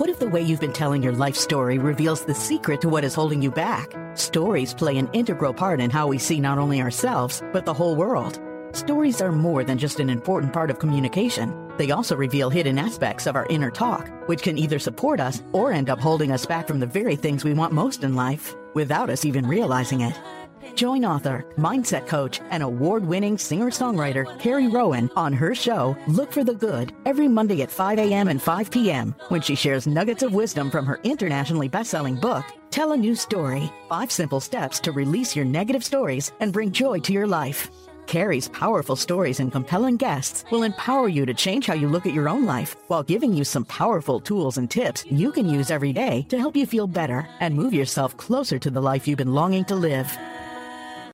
What if the way you've been telling your life story reveals the secret to what is holding you back? Stories play an integral part in how we see not only ourselves, but the whole world. Stories are more than just an important part of communication. They also reveal hidden aspects of our inner talk, which can either support us or end up holding us back from the very things we want most in life without us even realizing it. Join author, mindset coach, and award winning singer songwriter Carrie Rowan on her show, Look for the Good, every Monday at 5 a.m. and 5 p.m. when she shares nuggets of wisdom from her internationally best selling book, Tell a New Story Five Simple Steps to Release Your Negative Stories and Bring Joy to Your Life. Carrie's powerful stories and compelling guests will empower you to change how you look at your own life while giving you some powerful tools and tips you can use every day to help you feel better and move yourself closer to the life you've been longing to live.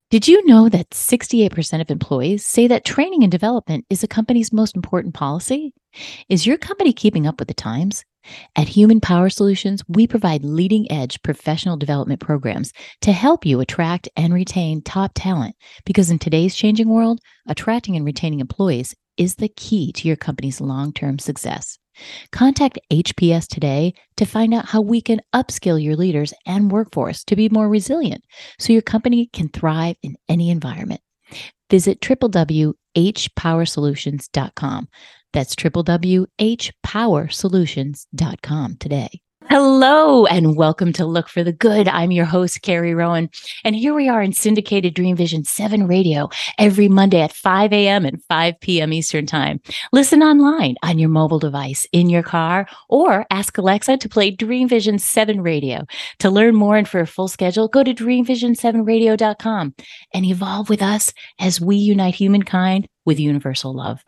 Did you know that 68% of employees say that training and development is a company's most important policy? Is your company keeping up with the times? At Human Power Solutions, we provide leading edge professional development programs to help you attract and retain top talent because in today's changing world, attracting and retaining employees is the key to your company's long term success. Contact HPS today to find out how we can upskill your leaders and workforce to be more resilient so your company can thrive in any environment. Visit www.hpowersolutions.com. That's www.hpowersolutions.com today. Hello and welcome to Look for the Good. I'm your host, Carrie Rowan. And here we are in syndicated Dream Vision 7 radio every Monday at 5 a.m. and 5 p.m. Eastern Time. Listen online on your mobile device, in your car, or ask Alexa to play Dream Vision 7 radio. To learn more and for a full schedule, go to dreamvision7radio.com and evolve with us as we unite humankind with universal love.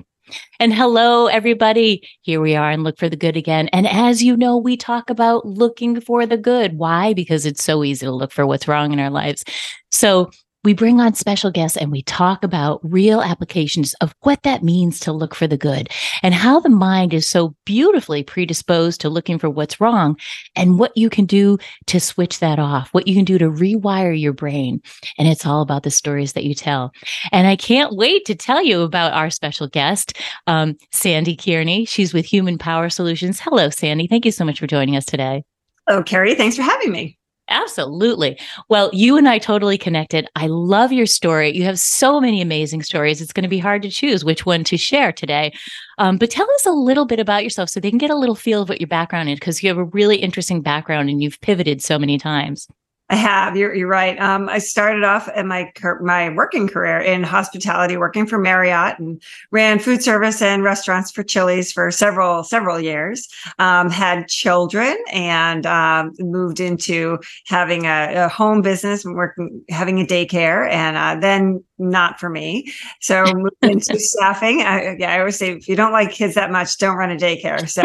And hello, everybody. Here we are and look for the good again. And as you know, we talk about looking for the good. Why? Because it's so easy to look for what's wrong in our lives. So we bring on special guests and we talk about real applications of what that means to look for the good and how the mind is so beautifully predisposed to looking for what's wrong and what you can do to switch that off, what you can do to rewire your brain. And it's all about the stories that you tell. And I can't wait to tell you about our special guest, um, Sandy Kearney. She's with Human Power Solutions. Hello, Sandy. Thank you so much for joining us today. Oh, Carrie. Thanks for having me. Absolutely. Well, you and I totally connected. I love your story. You have so many amazing stories. It's going to be hard to choose which one to share today. Um, but tell us a little bit about yourself so they can get a little feel of what your background is, because you have a really interesting background and you've pivoted so many times. I have. You're, you're right. Um, I started off in my my working career in hospitality, working for Marriott, and ran food service and restaurants for Chili's for several several years. Um, had children and um, moved into having a, a, home business, working having a daycare, and uh, then not for me. So moved into staffing. I, yeah, I always say if you don't like kids that much, don't run a daycare. So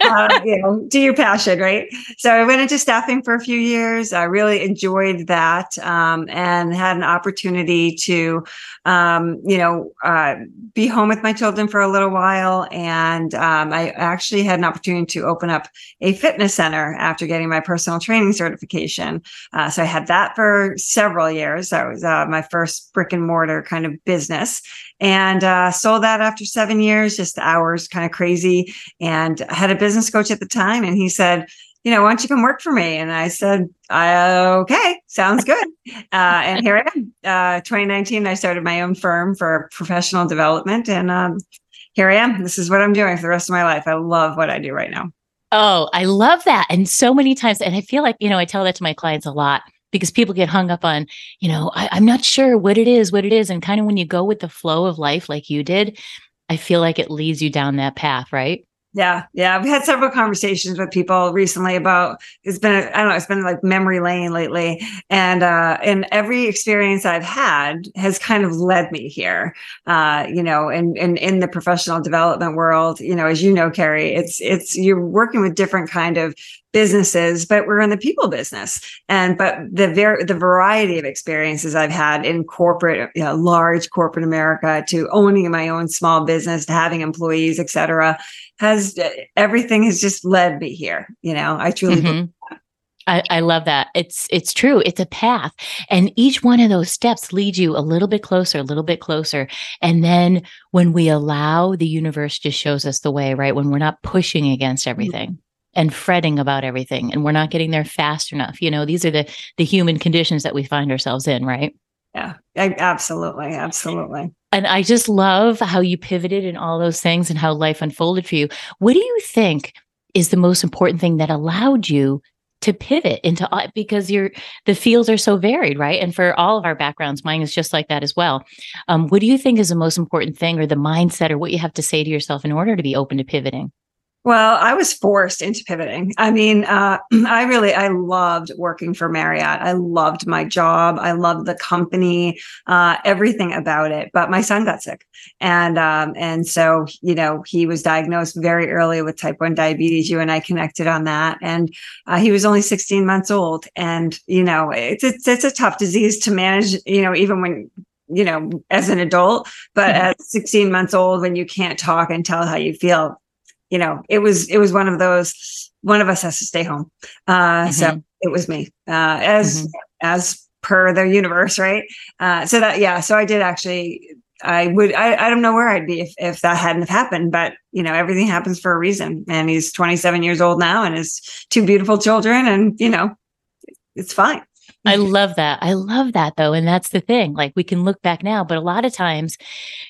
uh, you know, do your passion, right? So I went into staffing for a few years. I really enjoyed that um, and had an opportunity to, um, you know, uh, be home with my children for a little while. And um, I actually had an opportunity to open up a fitness center after getting my personal training certification. Uh, so I had that for several years. That was uh, my first brick and mortar kind of business and uh, sold that after seven years, just hours kind of crazy. And had a business coach at the time, and he said, you know, why don't you come work for me? And I said, uh, okay, sounds good. Uh, and here I am. Uh, 2019, I started my own firm for professional development. And um, here I am. This is what I'm doing for the rest of my life. I love what I do right now. Oh, I love that. And so many times, and I feel like, you know, I tell that to my clients a lot because people get hung up on, you know, I, I'm not sure what it is, what it is. And kind of when you go with the flow of life like you did, I feel like it leads you down that path, right? Yeah, yeah. We've had several conversations with people recently about it's been I don't know, it's been like memory lane lately. And uh and every experience I've had has kind of led me here. Uh, you know, and and in the professional development world, you know, as you know, Carrie, it's it's you're working with different kind of businesses, but we're in the people business. And but the ver- the variety of experiences I've had in corporate, you know, large corporate America to owning my own small business to having employees, et cetera, has everything has just led me here. You know, I truly mm-hmm. I, I, love that. It's it's true. It's a path, and each one of those steps leads you a little bit closer, a little bit closer. And then when we allow the universe, just shows us the way. Right when we're not pushing against everything. And fretting about everything and we're not getting there fast enough. You know these are the the human conditions that we find ourselves in right? Yeah absolutely absolutely. And i just love how you pivoted in all those things and how life unfolded for you. What do you think is the most important thing that allowed you to pivot into because you're the fields are so varied right? And for all of our backgrounds mine is just like that as well. Um, what do you think is the most important thing or the mindset or what you have to say to yourself in order to be open to pivoting well, I was forced into pivoting. I mean, uh, I really, I loved working for Marriott. I loved my job. I loved the company, uh, everything about it. But my son got sick, and um, and so you know he was diagnosed very early with type one diabetes. You and I connected on that, and uh, he was only 16 months old. And you know, it's it's it's a tough disease to manage. You know, even when you know as an adult, but mm-hmm. at 16 months old, when you can't talk and tell how you feel, you know, it was it was one of those. One of us has to stay home. Uh, mm-hmm. So it was me, uh, as mm-hmm. as per the universe, right? Uh, so that yeah. So I did actually. I would. I, I don't know where I'd be if, if that hadn't have happened, but you know everything happens for a reason. And he's 27 years old now, and his two beautiful children, and you know, it's fine. I love that. I love that though. And that's the thing. Like we can look back now, but a lot of times,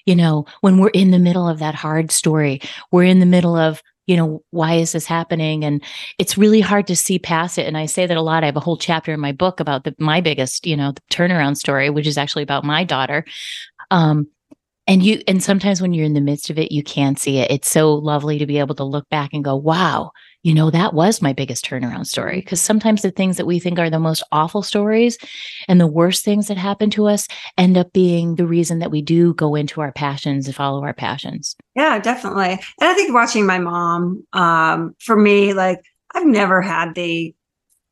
you know, when we're in the middle of that hard story, we're in the middle of, you know, why is this happening? And it's really hard to see past it. And I say that a lot. I have a whole chapter in my book about the, my biggest, you know, the turnaround story, which is actually about my daughter. Um, and you, and sometimes when you're in the midst of it, you can't see it. It's so lovely to be able to look back and go, wow, you know, that was my biggest turnaround story. Because sometimes the things that we think are the most awful stories and the worst things that happen to us end up being the reason that we do go into our passions and follow our passions. Yeah, definitely. And I think watching my mom, um, for me, like I've never had the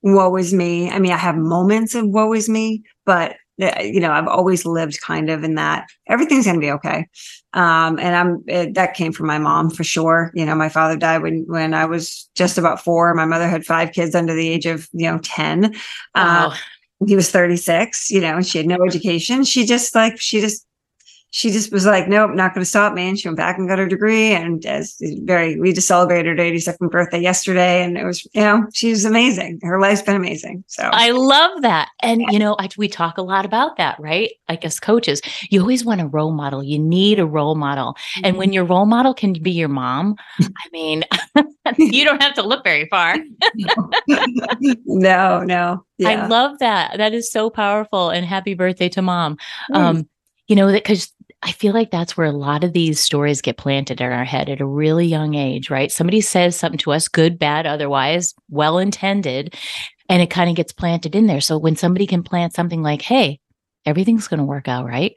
woe is me. I mean, I have moments of woe is me, but you know, I've always lived kind of in that everything's going to be okay. Um, and I'm it, that came from my mom for sure. You know, my father died when when I was just about four. My mother had five kids under the age of you know ten. Uh, wow. Uh, he was 36, you know, and she had no education. She just like she just she just was like, nope, not going to stop me. And she went back and got her degree. And as very, we just celebrated her 82nd birthday yesterday. And it was, you know, she's amazing. Her life's been amazing. So I love that. And, you know, I, we talk a lot about that, right? Like as coaches, you always want a role model. You need a role model. And when mm-hmm. your role model can be your mom, I mean, you don't have to look very far. no, no. Yeah. I love that. That is so powerful. And happy birthday to mom. Mm. Um, you know, that because I feel like that's where a lot of these stories get planted in our head at a really young age, right? Somebody says something to us, good, bad, otherwise, well intended, and it kind of gets planted in there. So when somebody can plant something like, hey, everything's going to work out, right?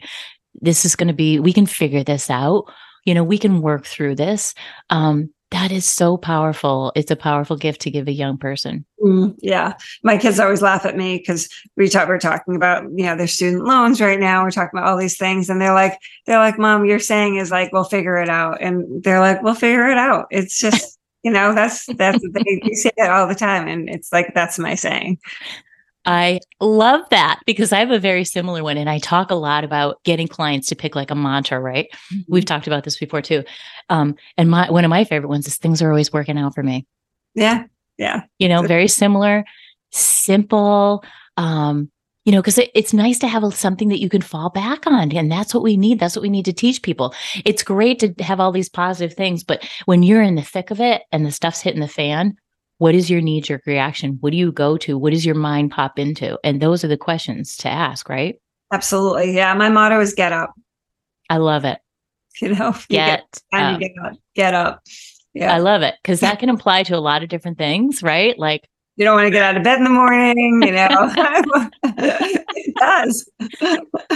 This is going to be, we can figure this out. You know, we can work through this. Um, that is so powerful. It's a powerful gift to give a young person. Mm, yeah. My kids always laugh at me because we talk, we're talking about, you know, their student loans right now. We're talking about all these things. And they're like, they're like, mom, you're saying is like, we'll figure it out. And they're like, we'll figure it out. It's just, you know, that's, that's, they, they say that all the time. And it's like, that's my saying. I love that because I have a very similar one. And I talk a lot about getting clients to pick like a mantra, right? Mm-hmm. We've talked about this before too. Um, and my one of my favorite ones is things are always working out for me. Yeah. Yeah. You know, very similar, simple. Um, you know, because it, it's nice to have something that you can fall back on. And that's what we need. That's what we need to teach people. It's great to have all these positive things, but when you're in the thick of it and the stuff's hitting the fan, what is your knee jerk reaction? What do you go to? What does your mind pop into? And those are the questions to ask, right? Absolutely. Yeah. My motto is get up. I love it. You know, get, you get, up. get up. Get up. Yeah. I love it because that can apply to a lot of different things, right? Like you don't want to get out of bed in the morning, you know. it does.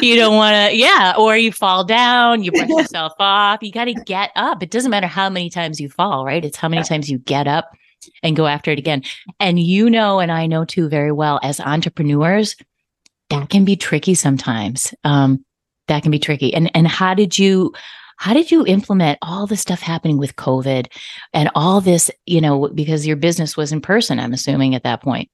you don't want to, yeah, or you fall down, you brush yourself off. You got to get up. It doesn't matter how many times you fall, right? It's how many times you get up and go after it again. And you know, and I know too very well as entrepreneurs, that can be tricky sometimes. Um, that can be tricky. And and how did you how did you implement all the stuff happening with COVID and all this, you know, because your business was in person, I'm assuming at that point?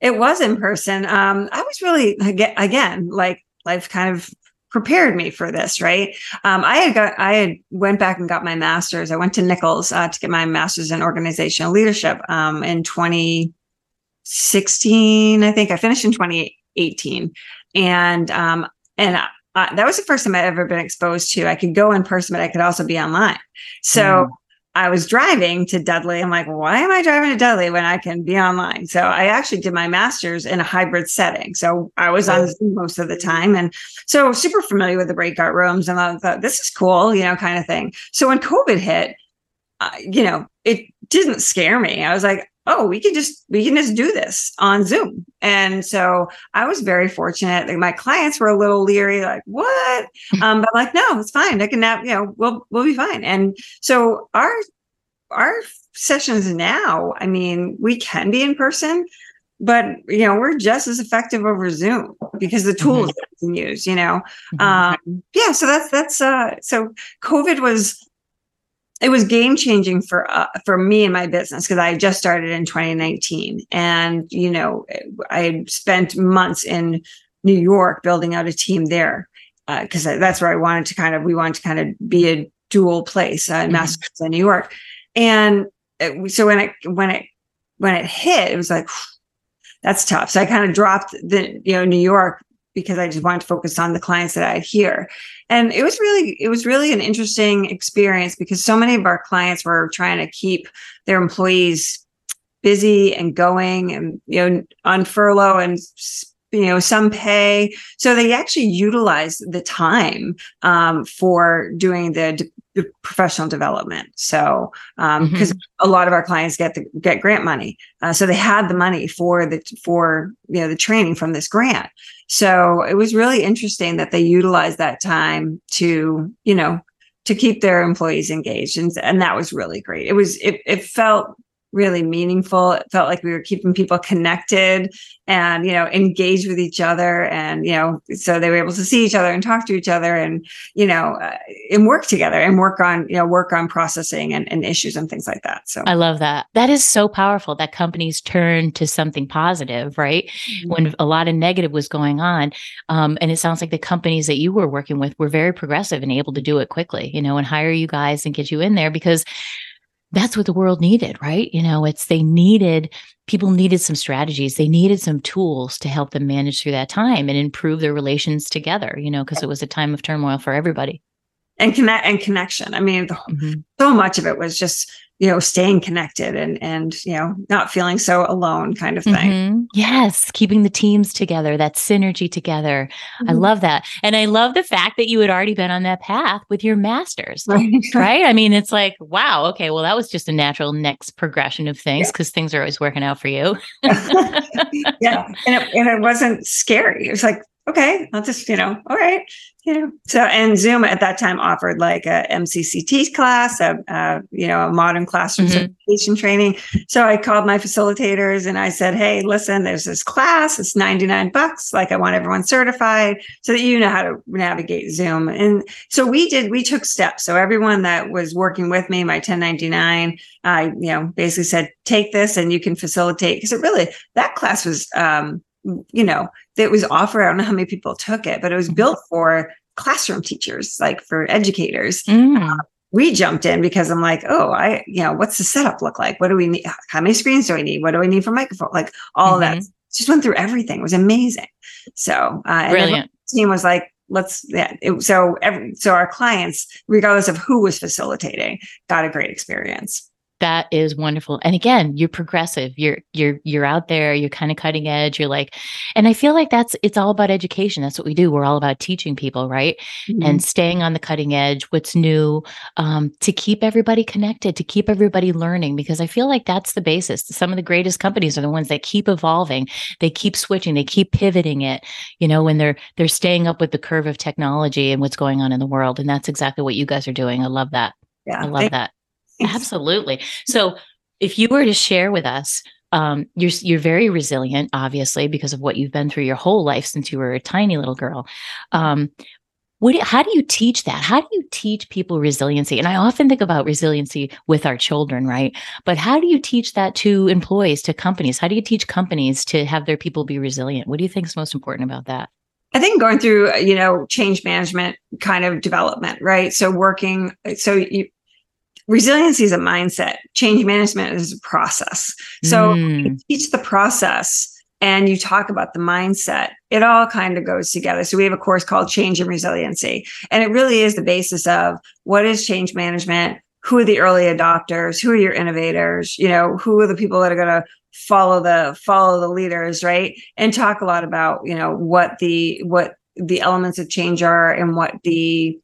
It was in person. Um, I was really again, like life kind of prepared me for this, right? Um, I had got, I had went back and got my master's. I went to Nichols uh, to get my master's in organizational leadership um, in 2016. I think I finished in 2018, and um, and uh, that was the first time I'd ever been exposed to. I could go in person, but I could also be online. So. I was driving to Dudley. I'm like, why am I driving to Dudley when I can be online? So I actually did my master's in a hybrid setting. So I was on Zoom most of the time. And so super familiar with the breakout rooms. And I thought, this is cool, you know, kind of thing. So when COVID hit, uh, you know, it didn't scare me. I was like, oh, we can just we can just do this on Zoom. And so I was very fortunate. Like my clients were a little leery, like, what? Um, but I'm like, no, it's fine. I can now, you know, we'll we'll be fine. And so our our sessions now, I mean, we can be in person, but you know, we're just as effective over Zoom because the tools mm-hmm. that we can use, you know. Mm-hmm. Um, yeah, so that's that's uh so COVID was it was game changing for uh, for me and my business because I just started in 2019, and you know I spent months in New York building out a team there because uh, that's where I wanted to kind of we wanted to kind of be a dual place uh, in mm-hmm. Massachusetts and New York, and it, so when it when it when it hit, it was like that's tough. So I kind of dropped the you know New York because I just wanted to focus on the clients that I had here. And it was really, it was really an interesting experience because so many of our clients were trying to keep their employees busy and going and, you know, on furlough and you know some pay so they actually utilized the time um, for doing the, the, professional development. So because um, mm-hmm. a lot of our clients get the get grant money. Uh, so they had the money for the for you know the training from this grant. So it was really interesting that they utilized that time to you know to keep their employees engaged and, and that was really great. It was it, it felt really meaningful. It felt like we were keeping people connected and, you know, engaged with each other. And, you know, so they were able to see each other and talk to each other and, you know, uh, and work together and work on, you know, work on processing and, and issues and things like that. So I love that. That is so powerful that companies turn to something positive, right? Mm-hmm. When a lot of negative was going on. Um, and it sounds like the companies that you were working with were very progressive and able to do it quickly, you know, and hire you guys and get you in there because that's what the world needed, right? You know, it's they needed people needed some strategies, they needed some tools to help them manage through that time and improve their relations together, you know, because it was a time of turmoil for everybody. And connect and connection. I mean, mm-hmm. so much of it was just you know staying connected and and you know not feeling so alone kind of thing mm-hmm. yes keeping the teams together that synergy together mm-hmm. i love that and i love the fact that you had already been on that path with your masters right i mean it's like wow okay well that was just a natural next progression of things because yeah. things are always working out for you yeah and it, and it wasn't scary it was like okay i'll just you know all right yeah. So, and Zoom at that time offered like a MCCT class, a, a you know, a modern classroom mm-hmm. certification training. So I called my facilitators and I said, "Hey, listen, there's this class. It's 99 bucks. Like, I want everyone certified so that you know how to navigate Zoom." And so we did. We took steps. So everyone that was working with me, my 1099, I you know basically said, "Take this and you can facilitate." Because it really that class was. um you know, that was offered. I don't know how many people took it, but it was mm-hmm. built for classroom teachers, like for educators. Mm. Uh, we jumped in because I'm like, oh, I, you know, what's the setup look like? What do we need? How many screens do I need? What do I need for microphone? Like all mm-hmm. of that. Just went through everything. It was amazing. So, uh, brilliant. team was like, let's yeah. It, so every so our clients, regardless of who was facilitating, got a great experience that is wonderful. And again you're progressive. You're you're you're out there you're kind of cutting edge you're like and i feel like that's it's all about education. That's what we do. We're all about teaching people right? Mm-hmm. and staying on the cutting edge what's new um, to keep everybody connected to keep everybody learning because i feel like that's the basis. Some of the greatest companies are the ones that keep evolving. They keep switching. They keep pivoting it you know when they're they're staying up with the curve of technology and what's going on in the world. And that's exactly what you guys are doing. I love that. Yeah i love that Absolutely. So, if you were to share with us, um, you're you're very resilient, obviously, because of what you've been through your whole life since you were a tiny little girl. Um, what, how do you teach that? How do you teach people resiliency? And I often think about resiliency with our children, right? But how do you teach that to employees, to companies? How do you teach companies to have their people be resilient? What do you think is most important about that? I think going through, you know, change management kind of development, right? So working, so you, resiliency is a mindset, change management is a process. So mm. teach the process and you talk about the mindset, it all kind of goes together. So we have a course called Change and Resiliency, and it really is the basis of what is change management, who are the early adopters, who are your innovators, you know, who are the people that are going to follow the follow the leaders, right? And talk a lot about, you know, what the what the elements of change are and what the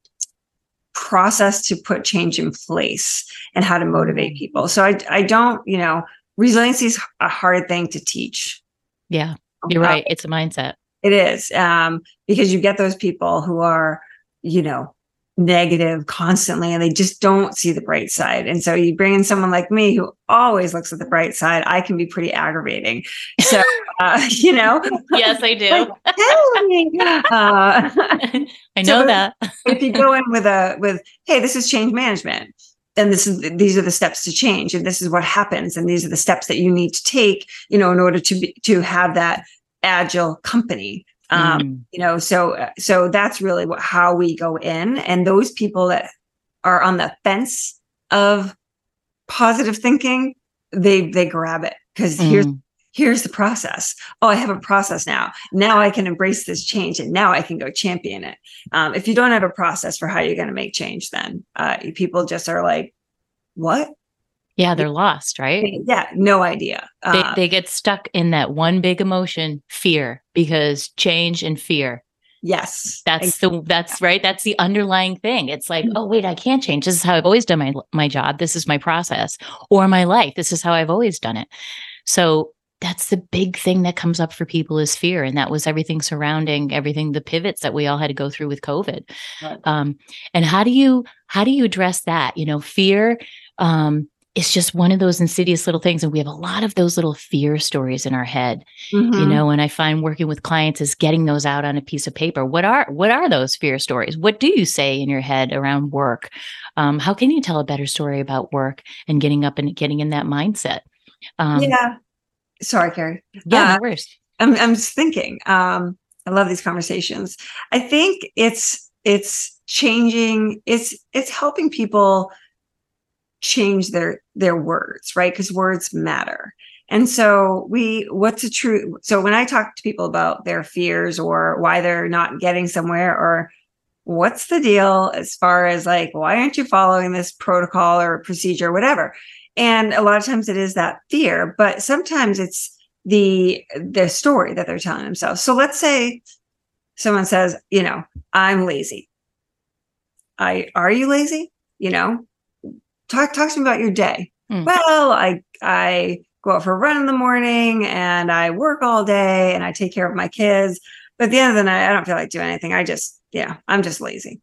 process to put change in place and how to motivate mm-hmm. people. So I I don't, you know, resiliency is a hard thing to teach yeah, um, you're uh, right. It's a mindset. It is um, because you get those people who are, you know, negative constantly and they just don't see the bright side. And so you bring in someone like me who always looks at the bright side, I can be pretty aggravating. So, uh, you know, yes, I do. Like, uh, I know so that. if you go in with a, with, Hey, this is change management and this is these are the steps to change and this is what happens and these are the steps that you need to take you know in order to be to have that agile company um mm. you know so so that's really what how we go in and those people that are on the fence of positive thinking they they grab it because mm. here's here's the process. Oh, I have a process now. Now I can embrace this change and now I can go champion it. Um, if you don't have a process for how you're going to make change, then uh, people just are like, what? Yeah, they're lost, right? Yeah, no idea. Uh, they, they get stuck in that one big emotion, fear, because change and fear. Yes. That's the that's right. That's the underlying thing. It's like, mm-hmm. oh wait, I can't change. This is how I've always done my my job. This is my process or my life. This is how I've always done it. So that's the big thing that comes up for people is fear and that was everything surrounding everything the pivots that we all had to go through with covid right. um, and how do you how do you address that you know fear um, is just one of those insidious little things and we have a lot of those little fear stories in our head mm-hmm. you know and i find working with clients is getting those out on a piece of paper what are what are those fear stories what do you say in your head around work um, how can you tell a better story about work and getting up and getting in that mindset um, yeah sorry, Carrie. Yeah, uh, no. I'm I'm just thinking. Um, I love these conversations. I think it's it's changing. It's it's helping people change their their words, right? Because words matter. And so we what's a true so when I talk to people about their fears or why they're not getting somewhere or what's the deal as far as like why aren't you following this protocol or procedure or whatever and a lot of times it is that fear, but sometimes it's the the story that they're telling themselves. So let's say someone says, you know, I'm lazy. I are you lazy? You know, talk talk to me about your day. Mm. Well, I I go out for a run in the morning and I work all day and I take care of my kids. But at the end of the night, I don't feel like doing anything. I just, yeah, I'm just lazy.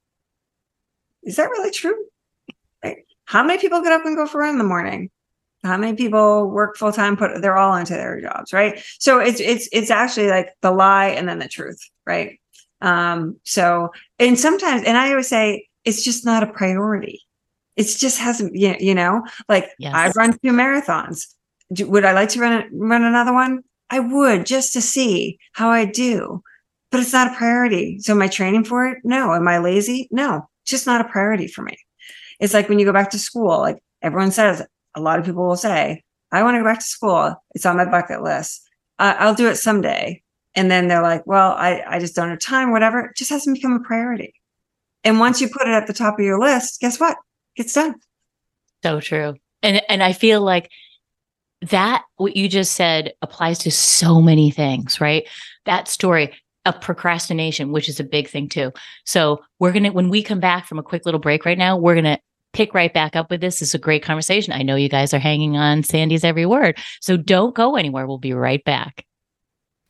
Is that really true? How many people get up and go for a run in the morning? How many people work full time? Put they're all into their jobs, right? So it's it's it's actually like the lie and then the truth, right? Um, so and sometimes, and I always say it's just not a priority. It's just hasn't, you know, like yes. I've run two marathons. Do, would I like to run run another one? I would just to see how I do, but it's not a priority. So am I training for it? No. Am I lazy? No. Just not a priority for me. It's like when you go back to school, like everyone says, a lot of people will say, I want to go back to school. It's on my bucket list. Uh, I'll do it someday. And then they're like, well, I, I just don't have time, whatever. It just hasn't become a priority. And once you put it at the top of your list, guess what? It's done. So true. And and I feel like that what you just said applies to so many things, right? That story of procrastination, which is a big thing too. So we're gonna when we come back from a quick little break right now, we're gonna pick right back up with this. This is a great conversation. I know you guys are hanging on Sandy's every word. So don't go anywhere. We'll be right back.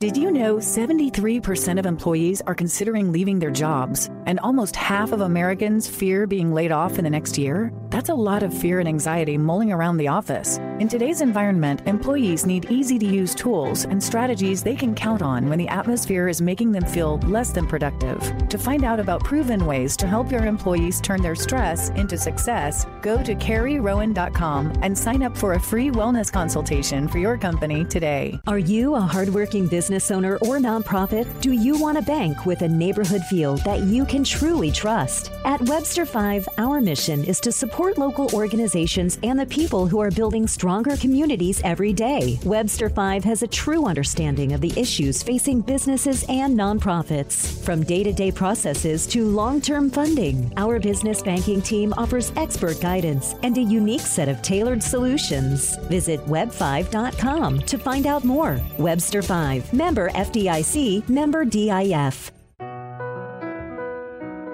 Did you know 73% of employees are considering leaving their jobs, and almost half of Americans fear being laid off in the next year? That's a lot of fear and anxiety mulling around the office. In today's environment, employees need easy to use tools and strategies they can count on when the atmosphere is making them feel less than productive. To find out about proven ways to help your employees turn their stress into success, go to carrierowan.com and sign up for a free wellness consultation for your company today. Are you a hardworking business owner or nonprofit? Do you want a bank with a neighborhood feel that you can truly trust? At Webster 5, our mission is to support local organizations and the people who are building stronger communities every day. Webster 5 has a true understanding of the issues facing businesses and nonprofits. From day to day processes to long term funding, our business banking team offers expert guidance and a unique set of tailored solutions. Visit web5.com to find out more. Webster 5, member FDIC, member DIF.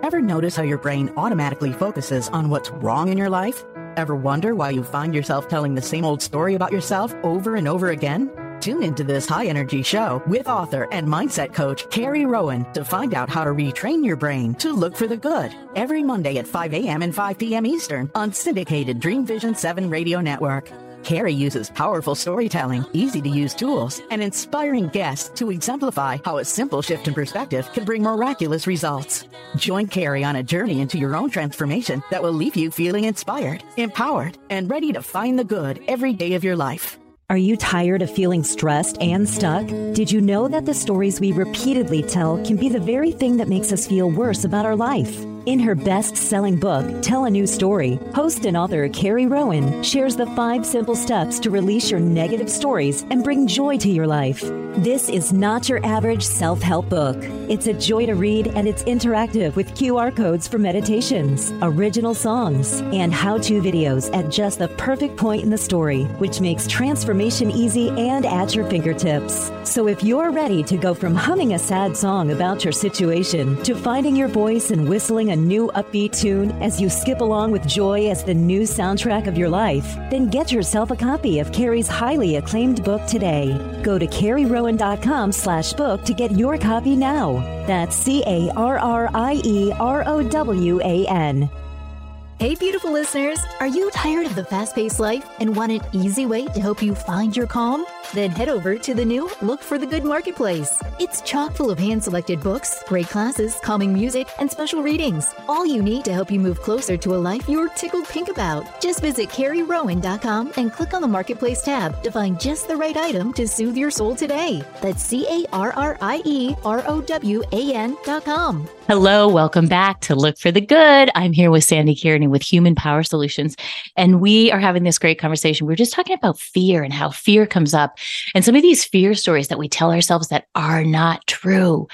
Ever notice how your brain automatically focuses on what's wrong in your life? Ever wonder why you find yourself telling the same old story about yourself over and over again? Tune into this high energy show with author and mindset coach Carrie Rowan to find out how to retrain your brain to look for the good every Monday at 5 a.m. and 5 p.m. Eastern on syndicated Dream Vision 7 radio network. Carrie uses powerful storytelling, easy to use tools, and inspiring guests to exemplify how a simple shift in perspective can bring miraculous results. Join Carrie on a journey into your own transformation that will leave you feeling inspired, empowered, and ready to find the good every day of your life. Are you tired of feeling stressed and stuck? Did you know that the stories we repeatedly tell can be the very thing that makes us feel worse about our life? In her best selling book, Tell a New Story, host and author Carrie Rowan shares the five simple steps to release your negative stories and bring joy to your life. This is not your average self help book. It's a joy to read and it's interactive with QR codes for meditations, original songs, and how to videos at just the perfect point in the story, which makes transformation easy and at your fingertips. So if you're ready to go from humming a sad song about your situation to finding your voice and whistling a new upbeat tune as you skip along with joy as the new soundtrack of your life, then get yourself a copy of Carrie's highly acclaimed book today. Go to carrierowan.com slash book to get your copy now. That's C-A-R-R-I-E-R-O-W-A-N. Hey, beautiful listeners! Are you tired of the fast paced life and want an easy way to help you find your calm? Then head over to the new Look for the Good Marketplace. It's chock full of hand selected books, great classes, calming music, and special readings. All you need to help you move closer to a life you're tickled pink about. Just visit CarrieRowan.com and click on the Marketplace tab to find just the right item to soothe your soul today. That's C A R R I E R O W A N.com. Hello, welcome back to Look for the Good. I'm here with Sandy Kearney with Human Power Solutions, and we are having this great conversation. We are just talking about fear and how fear comes up and some of these fear stories that we tell ourselves that are not true.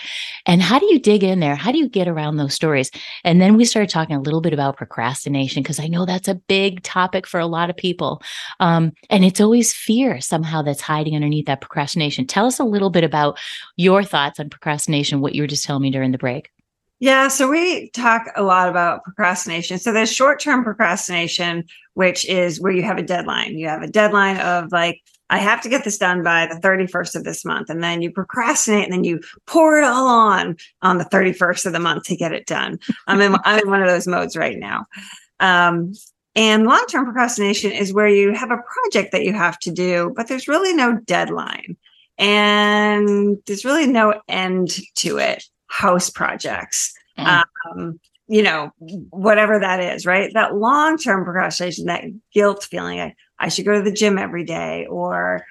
And how do you dig in there? How do you get around those stories? And then we started talking a little bit about procrastination because I know that's a big topic for a lot of people. Um, and it's always fear somehow that's hiding underneath that procrastination. Tell us a little bit about your thoughts on procrastination, what you were just telling me during the break. Yeah, so we talk a lot about procrastination. So there's short-term procrastination, which is where you have a deadline. You have a deadline of like, I have to get this done by the 31st of this month. And then you procrastinate and then you pour it all on on the 31st of the month to get it done. I'm in, I'm in one of those modes right now. Um, and long term procrastination is where you have a project that you have to do, but there's really no deadline and there's really no end to it house projects. Mm. Um, you know, whatever that is, right? That long term procrastination, that guilt feeling, I, I should go to the gym every day, or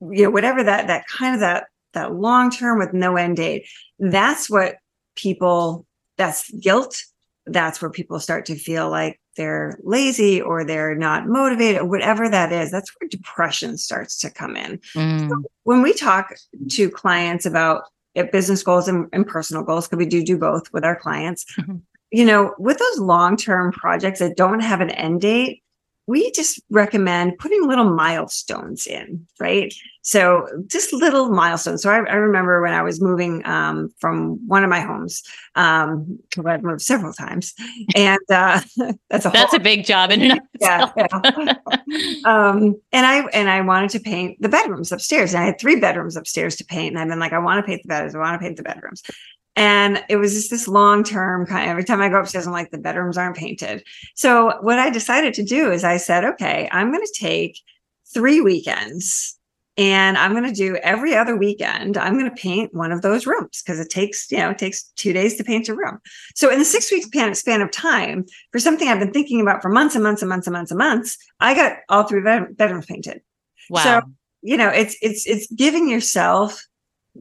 you know, whatever that that kind of that that long term with no end date. That's what people. That's guilt. That's where people start to feel like they're lazy or they're not motivated or whatever that is. That's where depression starts to come in. Mm. So when we talk to clients about business goals and, and personal goals because we do do both with our clients mm-hmm. you know with those long-term projects that don't have an end date we just recommend putting little milestones in, right? So just little milestones. So I, I remember when I was moving um, from one of my homes, um, I've moved several times, and uh, that's a that's a big job in and yeah, yeah. um, and I and I wanted to paint the bedrooms upstairs, and I had three bedrooms upstairs to paint, and I've been like, I want to paint the bedrooms, I want to paint the bedrooms, and it was just this long term kind of every time I go upstairs, I'm like, the bedrooms aren't painted. So what I decided to do is I said, okay, I'm going to take three weekends and I'm going to do every other weekend. I'm going to paint one of those rooms because it takes, you know, it takes two days to paint a room. So in the six weeks span, span of time, for something I've been thinking about for months and months and months and months and months, I got all three bedrooms painted. Wow. So you know, it's it's it's giving yourself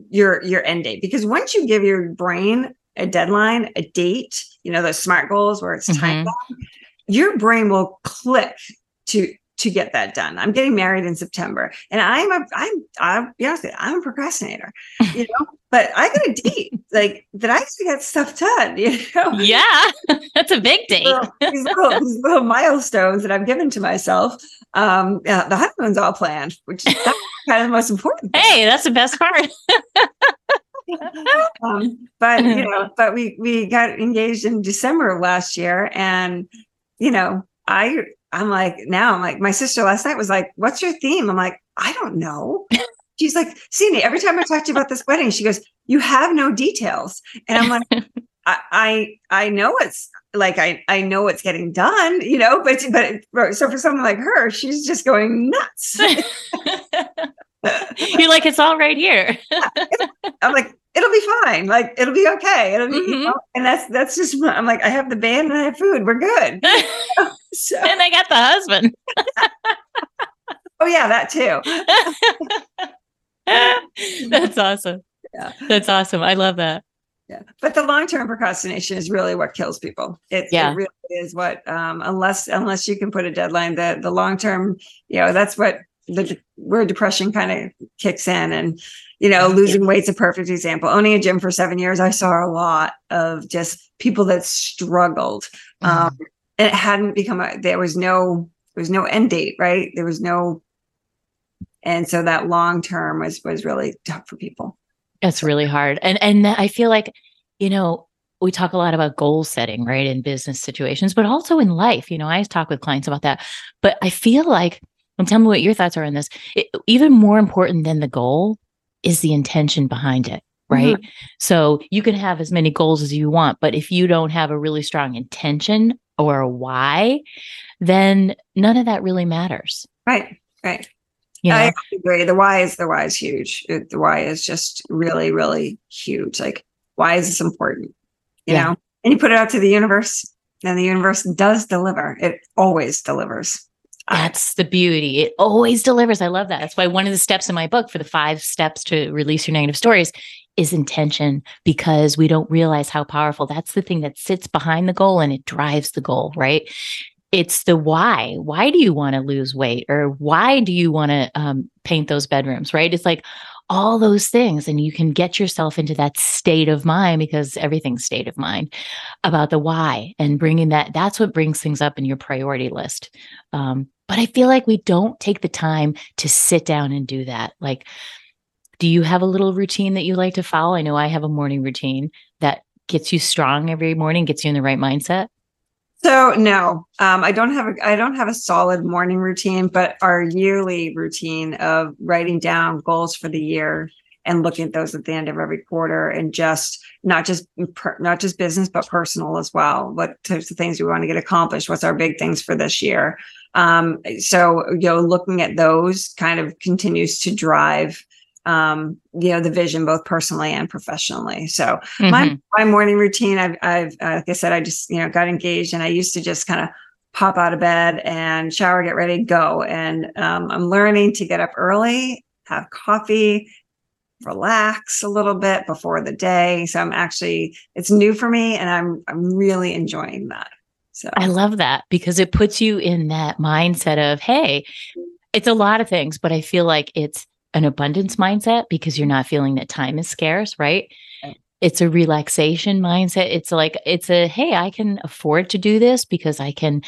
your your end date because once you give your brain a deadline, a date, you know, those smart goals where it's time mm-hmm. your brain will click to to get that done. I'm getting married in September, and I'm a I'm I'll be honest, I'm a procrastinator, you know. but I got a date like that. I actually get stuff done, you know. Yeah, that's a big date. Little, these, little, these, little, milestones that I've given to myself. Um, yeah, the honeymoon's all planned, which is kind of the most important. Thing. Hey, that's the best part. um, but you know, but we we got engaged in December of last year, and you know, I I'm like, now I'm like, my sister last night was like, what's your theme? I'm like, I don't know. She's like, Cindy, every time I talk to you about this wedding, she goes, you have no details. And I'm like, I, I, I know it's like, I, I know what's getting done, you know, but, but so for someone like her, she's just going nuts. You're like, it's all right here. I'm like, it'll be fine. Like it'll be okay. It'll be, mm-hmm. you know, and that's that's just I'm like, I have the band and I have food. We're good. so, and I got the husband. oh yeah, that too. that's awesome. Yeah. That's awesome. I love that. Yeah. But the long-term procrastination is really what kills people. It, yeah. it really is what um unless unless you can put a deadline that the long-term, you know, that's what the where depression kind of kicks in and you know losing weight's a perfect example. Owning a gym for seven years i saw a lot of just people that struggled mm-hmm. um, and it hadn't become a there was no there was no end date right? There was no and so that long term was was really tough for people. It's really hard. And and i feel like you know we talk a lot about goal setting right in business situations but also in life. You know i talk with clients about that. But i feel like and tell me what your thoughts are on this. It, even more important than the goal is the intention behind it, right? Mm-hmm. So you can have as many goals as you want, but if you don't have a really strong intention or a why, then none of that really matters. Right, right. You know? I agree. The why is the why is huge. It, the why is just really, really huge. Like, why is this important? You yeah. know, and you put it out to the universe, and the universe does deliver. It always delivers. That's the beauty. It always delivers. I love that. That's why one of the steps in my book for the five steps to release your negative stories is intention because we don't realize how powerful that's the thing that sits behind the goal and it drives the goal, right? It's the why. Why do you want to lose weight or why do you want to um, paint those bedrooms, right? It's like, all those things and you can get yourself into that state of mind because everything's state of mind about the why and bringing that that's what brings things up in your priority list um, but I feel like we don't take the time to sit down and do that. Like, do you have a little routine that you like to follow? I know I have a morning routine that gets you strong every morning, gets you in the right mindset. So no, um, I don't have a I don't have a solid morning routine, but our yearly routine of writing down goals for the year and looking at those at the end of every quarter and just not just not just business but personal as well. What types of things we want to get accomplished? What's our big things for this year? Um, so, you know, looking at those kind of continues to drive um, you know, the vision both personally and professionally. So mm-hmm. my my morning routine, I've I've uh, like I said, I just you know got engaged, and I used to just kind of pop out of bed and shower, get ready, go. And um, I'm learning to get up early, have coffee, relax a little bit before the day. So I'm actually it's new for me, and I'm I'm really enjoying that. So I love that because it puts you in that mindset of, hey, it's a lot of things, but I feel like it's an abundance mindset because you're not feeling that time is scarce, right? It's a relaxation mindset. It's like, it's a, hey, I can afford to do this because I can,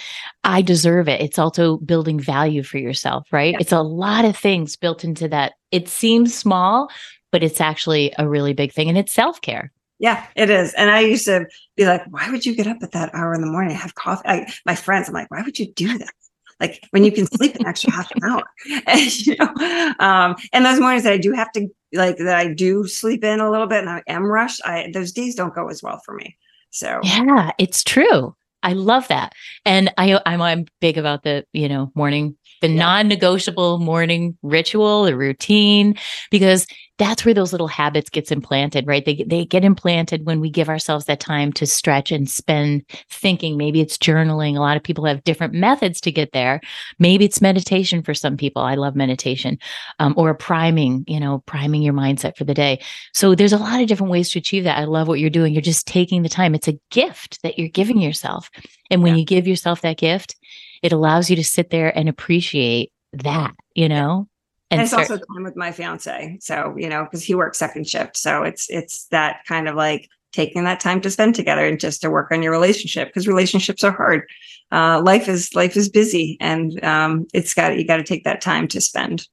I deserve it. It's also building value for yourself, right? Yeah. It's a lot of things built into that. It seems small, but it's actually a really big thing and it's self care. Yeah, it is. And I used to be like, why would you get up at that hour in the morning have coffee? I, my friends, I'm like, why would you do that? Like when you can sleep an extra half an hour, and, you know, um, and those mornings that I do have to like that I do sleep in a little bit and I am rushed. I those days don't go as well for me. So yeah, it's true. I love that. And I I'm I'm big about the, you know, morning the yeah. non-negotiable morning ritual or routine because that's where those little habits gets implanted right? They, they get implanted when we give ourselves that time to stretch and spend thinking. Maybe it's journaling. A lot of people have different methods to get there. Maybe it's meditation for some people. I love meditation um, or priming you know priming your mindset for the day. So there's a lot of different ways to achieve that. I love what you're doing. You're just taking the time. It's a gift that you're giving yourself. And when yeah. you give yourself that gift it allows you to sit there and appreciate that you know and, and it's start- also time with my fiance. So, you know, because he works second shift. So it's it's that kind of like taking that time to spend together and just to work on your relationship because relationships are hard. Uh, life is life is busy and um, it's got you got to take that time to spend.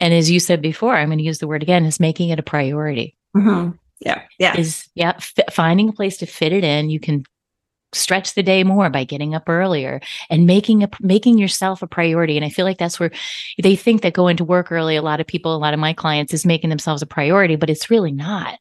And as you said before, I'm going to use the word again: is making it a priority. Mm-hmm. Yeah, yeah, is yeah, f- finding a place to fit it in. You can stretch the day more by getting up earlier and making a making yourself a priority. And i feel like that's where they think that going to work early a lot of people a lot of my clients is making themselves a priority but it's really not.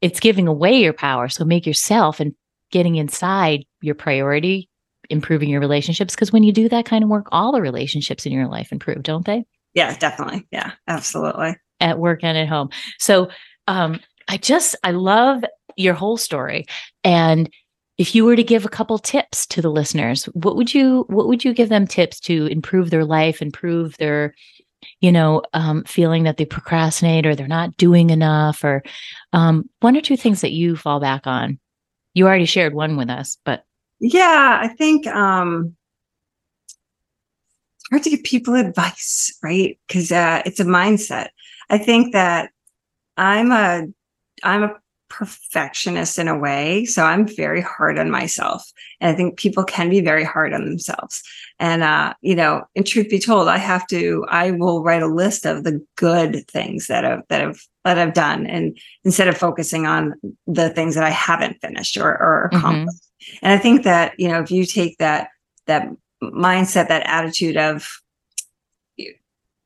It's giving away your power. So make yourself and getting inside your priority improving your relationships because when you do that kind of work all the relationships in your life improve don't they? Yeah definitely. Yeah absolutely. At work and at home. So um i just i love your whole story. And if you were to give a couple tips to the listeners what would you what would you give them tips to improve their life improve their you know um, feeling that they procrastinate or they're not doing enough or um, one or two things that you fall back on? You already shared one with us but yeah i think um it's hard to give people advice right? Because uh, it's a mindset. I think that i'm a i'm a perfectionist in a way. So I'm very hard on myself. And I think people can be very hard on themselves. And, uh, you know, in truth be told, I have to, I will write a list of the good things that have, that have, that I've done. And instead of focusing on the things that I haven't finished or, or mm-hmm. accomplished. Mm-hmm. And I think that, you know, if you take that, that mindset, that attitude of,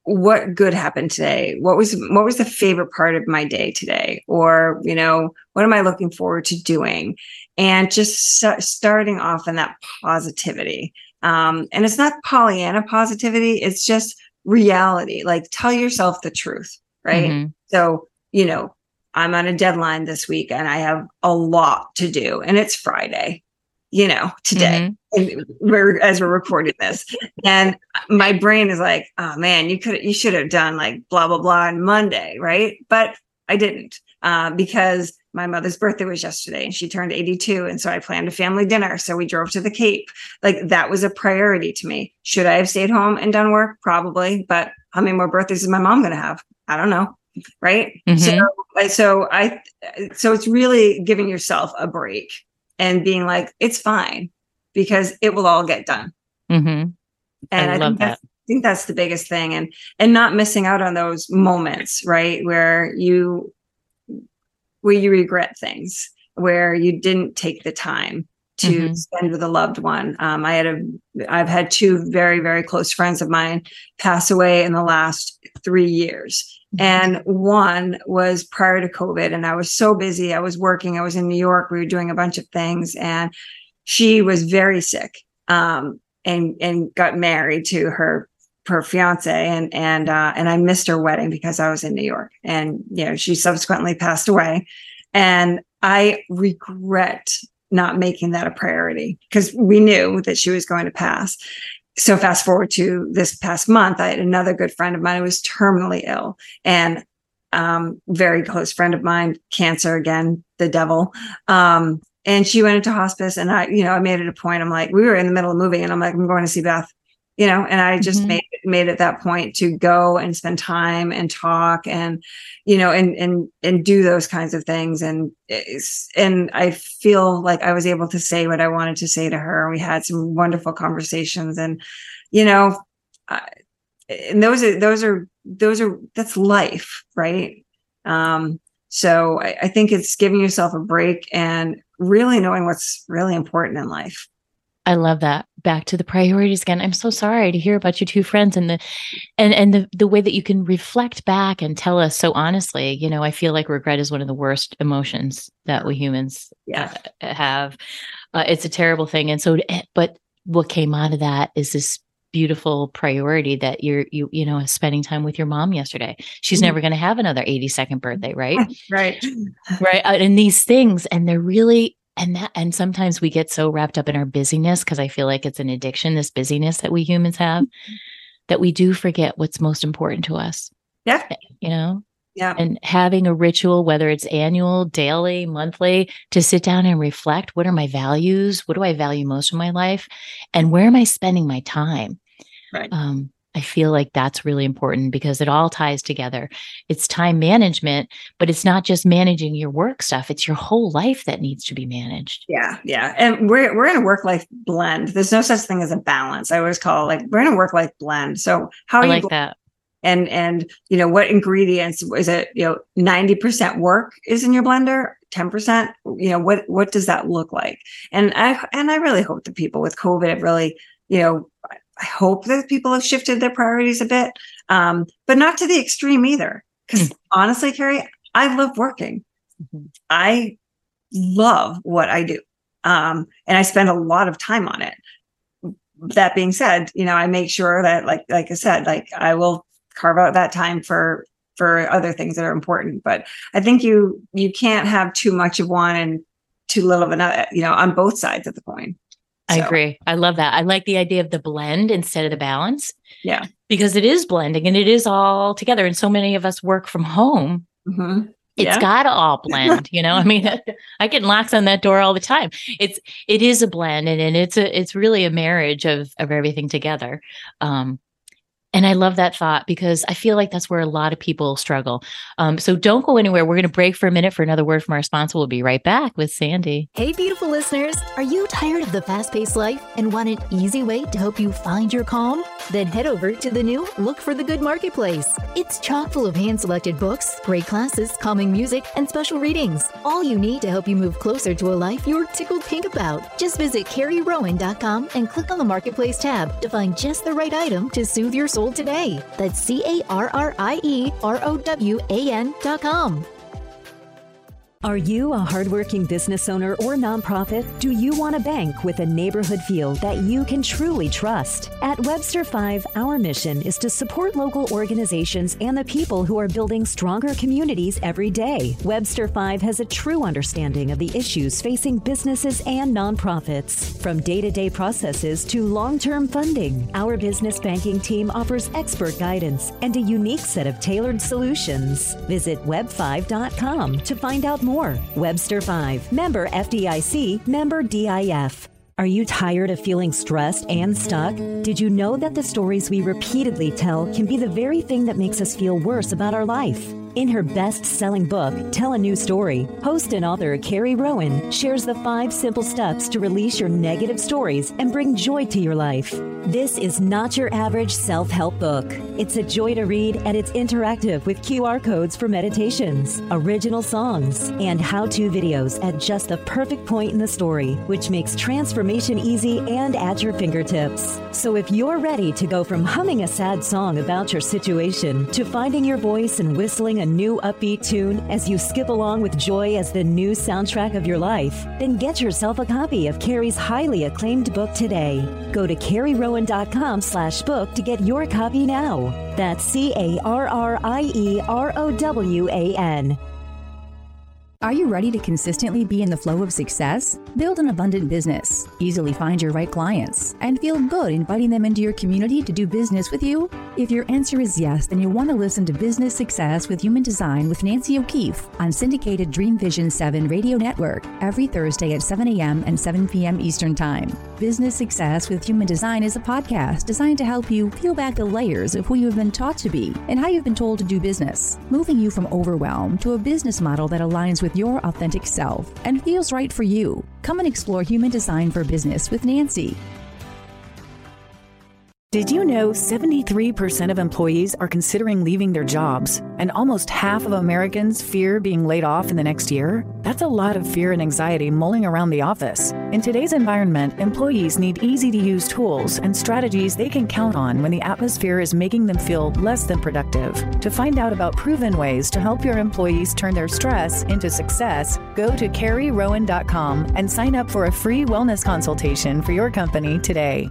what good happened today? What was what was the favorite part of my day today? Or you know what am i looking forward to doing? And just starting off in that positivity. Um, and it's not pollyanna positivity it's just reality. Like tell yourself the truth right? Mm-hmm. so you know i'm on a deadline this week and i have a lot to do and it's friday you know today mm-hmm. we're as we're recording this. And my brain is like oh man you could you should have done like blah blah blah on monday right? But i didn't uh, because my mother's birthday was yesterday and she turned 82 and so i planned a family dinner. So we drove to the cape. Like that was a priority to me. Should i have stayed home and done work? Probably. But how many more birthdays is my mom going to have? I don't know right? Mm-hmm. so so i so it's really giving yourself a break and being like it's fine because it will all get done. Mm-hmm. And I, I think that. I think that's the biggest thing, and and not missing out on those moments, right, where you where you regret things, where you didn't take the time to mm-hmm. spend with a loved one. Um, I had a, I've had two very, very close friends of mine pass away in the last three years. Mm-hmm. And one was prior to COVID, and I was so busy. I was working, I was in New York, we were doing a bunch of things, and she was very sick um, and and got married to her her fiance and and uh, and I missed her wedding because I was in New York and you know she subsequently passed away and I regret not making that a priority because we knew that she was going to pass. So fast forward to this past month, I had another good friend of mine who was terminally ill and um, very close friend of mine, cancer again, the devil. Um, and she went into hospice and i you know i made it a point i'm like we were in the middle of moving and i'm like i'm going to see beth you know and i just mm-hmm. made made it that point to go and spend time and talk and you know and and and do those kinds of things and and i feel like i was able to say what i wanted to say to her we had some wonderful conversations and you know I, and those are those are those are that's life right um so I, I think it's giving yourself a break and really knowing what's really important in life. I love that. Back to the priorities again. I'm so sorry to hear about your two friends and the and and the the way that you can reflect back and tell us so honestly. You know, I feel like regret is one of the worst emotions that we humans yeah. Uh, have. Uh, it's a terrible thing, and so eh, but what came out of that is this beautiful priority that you're you you know spending time with your mom yesterday she's Mhm. never going to have another 82nd birthday right Right. right and these things and they're really and that and sometimes we get so wrapped up in our busyness because i feel like it's an addiction this busyness that we humans have that we do forget what's most important to us Yeah. you know Yeah. and having a ritual whether it's annual daily monthly to sit down and reflect what are my values what do i value most in my life and where am i spending my time Right. um, i feel like that's really important because it all ties together it's time management but it's not just managing your work stuff it's your whole life that needs to be managed Yeah, yeah. And we're we're in a work life blend. There's no such thing as a balance. I always call it like we're in a work life blend. So how i are you like that and and you know what ingredients is it you know 90% work is in your blender 10% you know what what does that look like and i and i really hope that people with covid have really you know i hope that people have shifted their priorities a bit um but not to the extreme either. Because honestly carrie i love working. Mhm. i love what i do um and i spend a lot of time on it. That being said you know i make sure that like like i said like i will carve out that time for for other things that are important but i think you you can't have too much of one and too little of another you know on both sides of the coin I So, agree. I love that. I like the idea of the blend instead of the balance. Yeah. Because it is blending and it is all together. And so many of us work from home. mhm. It's Yeah. got to all blend, you know. I mean, I get knocks on that door all the time. It's it is a blend, and, and it's a it's really a marriage of of everything together. Um, and I love that thought because I feel like that's where a lot of people struggle. Um, so don't go anywhere. We're going to break for a minute for another word from our sponsor. We'll be right back with Sandy. Hey, beautiful listeners, are you tired of the fast paced life and want an easy way to help you find your calm? Then head over to the new Look for the Good Marketplace. It's chock full of hand selected books, great classes, calming music, and special readings. All you need to help you move closer to a life you're tickled pink about. Just visit carrierowan.com and click on the Marketplace tab to find just the right item to soothe your soul today. That's C A R R I E R O W A N.com. Are you a hardworking business owner or nonprofit? Do you want a bank with a neighborhood feel that you can truly trust? At Webster 5, our mission is to support local organizations and the people who are building stronger communities every day. Webster 5 has a true understanding of the issues facing businesses and nonprofits. From day to day processes to long term funding, our business banking team offers expert guidance and a unique set of tailored solutions. Visit web5.com to find out more. Webster 5, member FDIC, member DIF. Are you tired of feeling stressed and stuck? Did you know that the stories we repeatedly tell can be the very thing that makes us feel worse about our life? In her best selling book, Tell a New Story, host and author Carrie Rowan shares the five simple steps to release your negative stories and bring joy to your life. This is not your average self help book. It's a joy to read and it's interactive with QR codes for meditations, original songs, and how to videos at just the perfect point in the story, which makes transformation easy and at your fingertips. So if you're ready to go from humming a sad song about your situation to finding your voice and whistling a new upbeat tune as you skip along with joy as the new soundtrack of your life, then get yourself a copy of Carrie's highly acclaimed book today. Go to carrierowan.com slash book to get your copy now. That's C Are you ready to consistently be in the flow of success? Build an abundant business, easily find your right clients, and feel good inviting them into your community to do business with you? If your answer is yes, then you'll want to listen to Business Success with Human Design with Nancy O'Keefe on syndicated Dream Vision 7 radio network every Thursday at 7 a.m. and 7 p.m. Eastern Time. Business Success with Human Design is a podcast designed to help you peel back the layers of who you've been taught to be and how you've been told to do business, moving you from overwhelm to a business model that aligns with your authentic self and feels right for you. Come and explore human design for business with Nancy. Did you know 73% of employees are considering leaving their jobs, and almost half of Americans fear being laid off in the next year? That's a lot of fear and anxiety mulling around the office. In today's environment, employees need easy to use tools and strategies they can count on when the atmosphere is making them feel less than productive. To find out about proven ways to help your employees turn their stress into success, go to carrierowan.com and sign up for a free wellness consultation for your company today.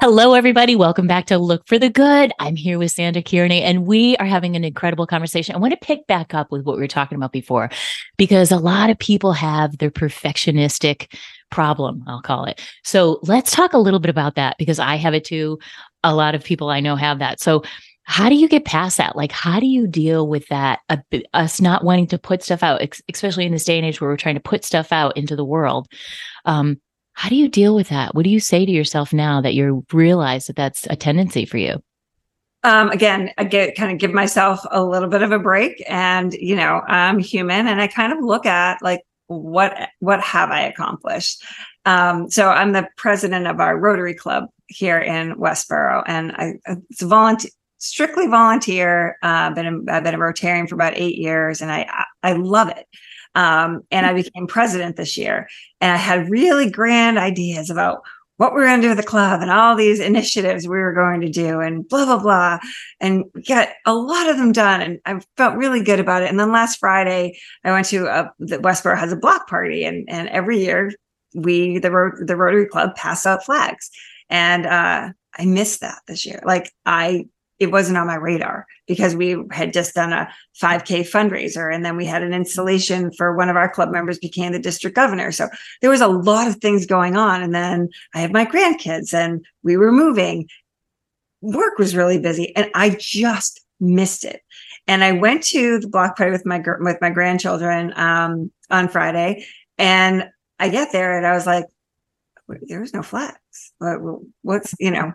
Hello, everybody. Welcome back to Look for the Good. I'm here with Sandra Kearney, and we are having an incredible conversation. I want to pick back up with what we were talking about before, because a lot of people have their perfectionistic problem, I'll call it. So let's talk a little bit about that because I have it too. A lot of people I know have that. So, how do you get past that? Like, how do you deal with that? Uh, us not wanting to put stuff out, especially in this day and age where we're trying to put stuff out into the world. Um, how do you deal with that? What do you say to yourself now that you realize that that's a tendency for you? Um, again, I get kind of give myself a little bit of a break, and you know, I'm human, and I kind of look at like what what have I accomplished. Um, so I'm the president of our Rotary Club here in Westboro, and I it's volunteer strictly volunteer. Uh, been a, I've been a Rotarian for about eight years, and I I love it. Um, and I became president this year. And I had really grand ideas about what we are going to do with the club and all these initiatives we were going to do and blah, blah, blah. And got a lot of them done. And I felt really good about it. And then last Friday, I went to a, the Westboro has a block party. And, and every year we, the, the Rotary Club, pass out flags. And uh, I missed that this year. Like I it wasn't on my radar because we had just done a 5k fundraiser and then we had an installation for one of our club members became the district governor. So there was a lot of things going on. And then i had my grandkids and we were moving. Work was really busy and i just missed it. And i went to the block party with my with my grandchildren um, on friday and i get there and i was like there was no flags. What, what's you know?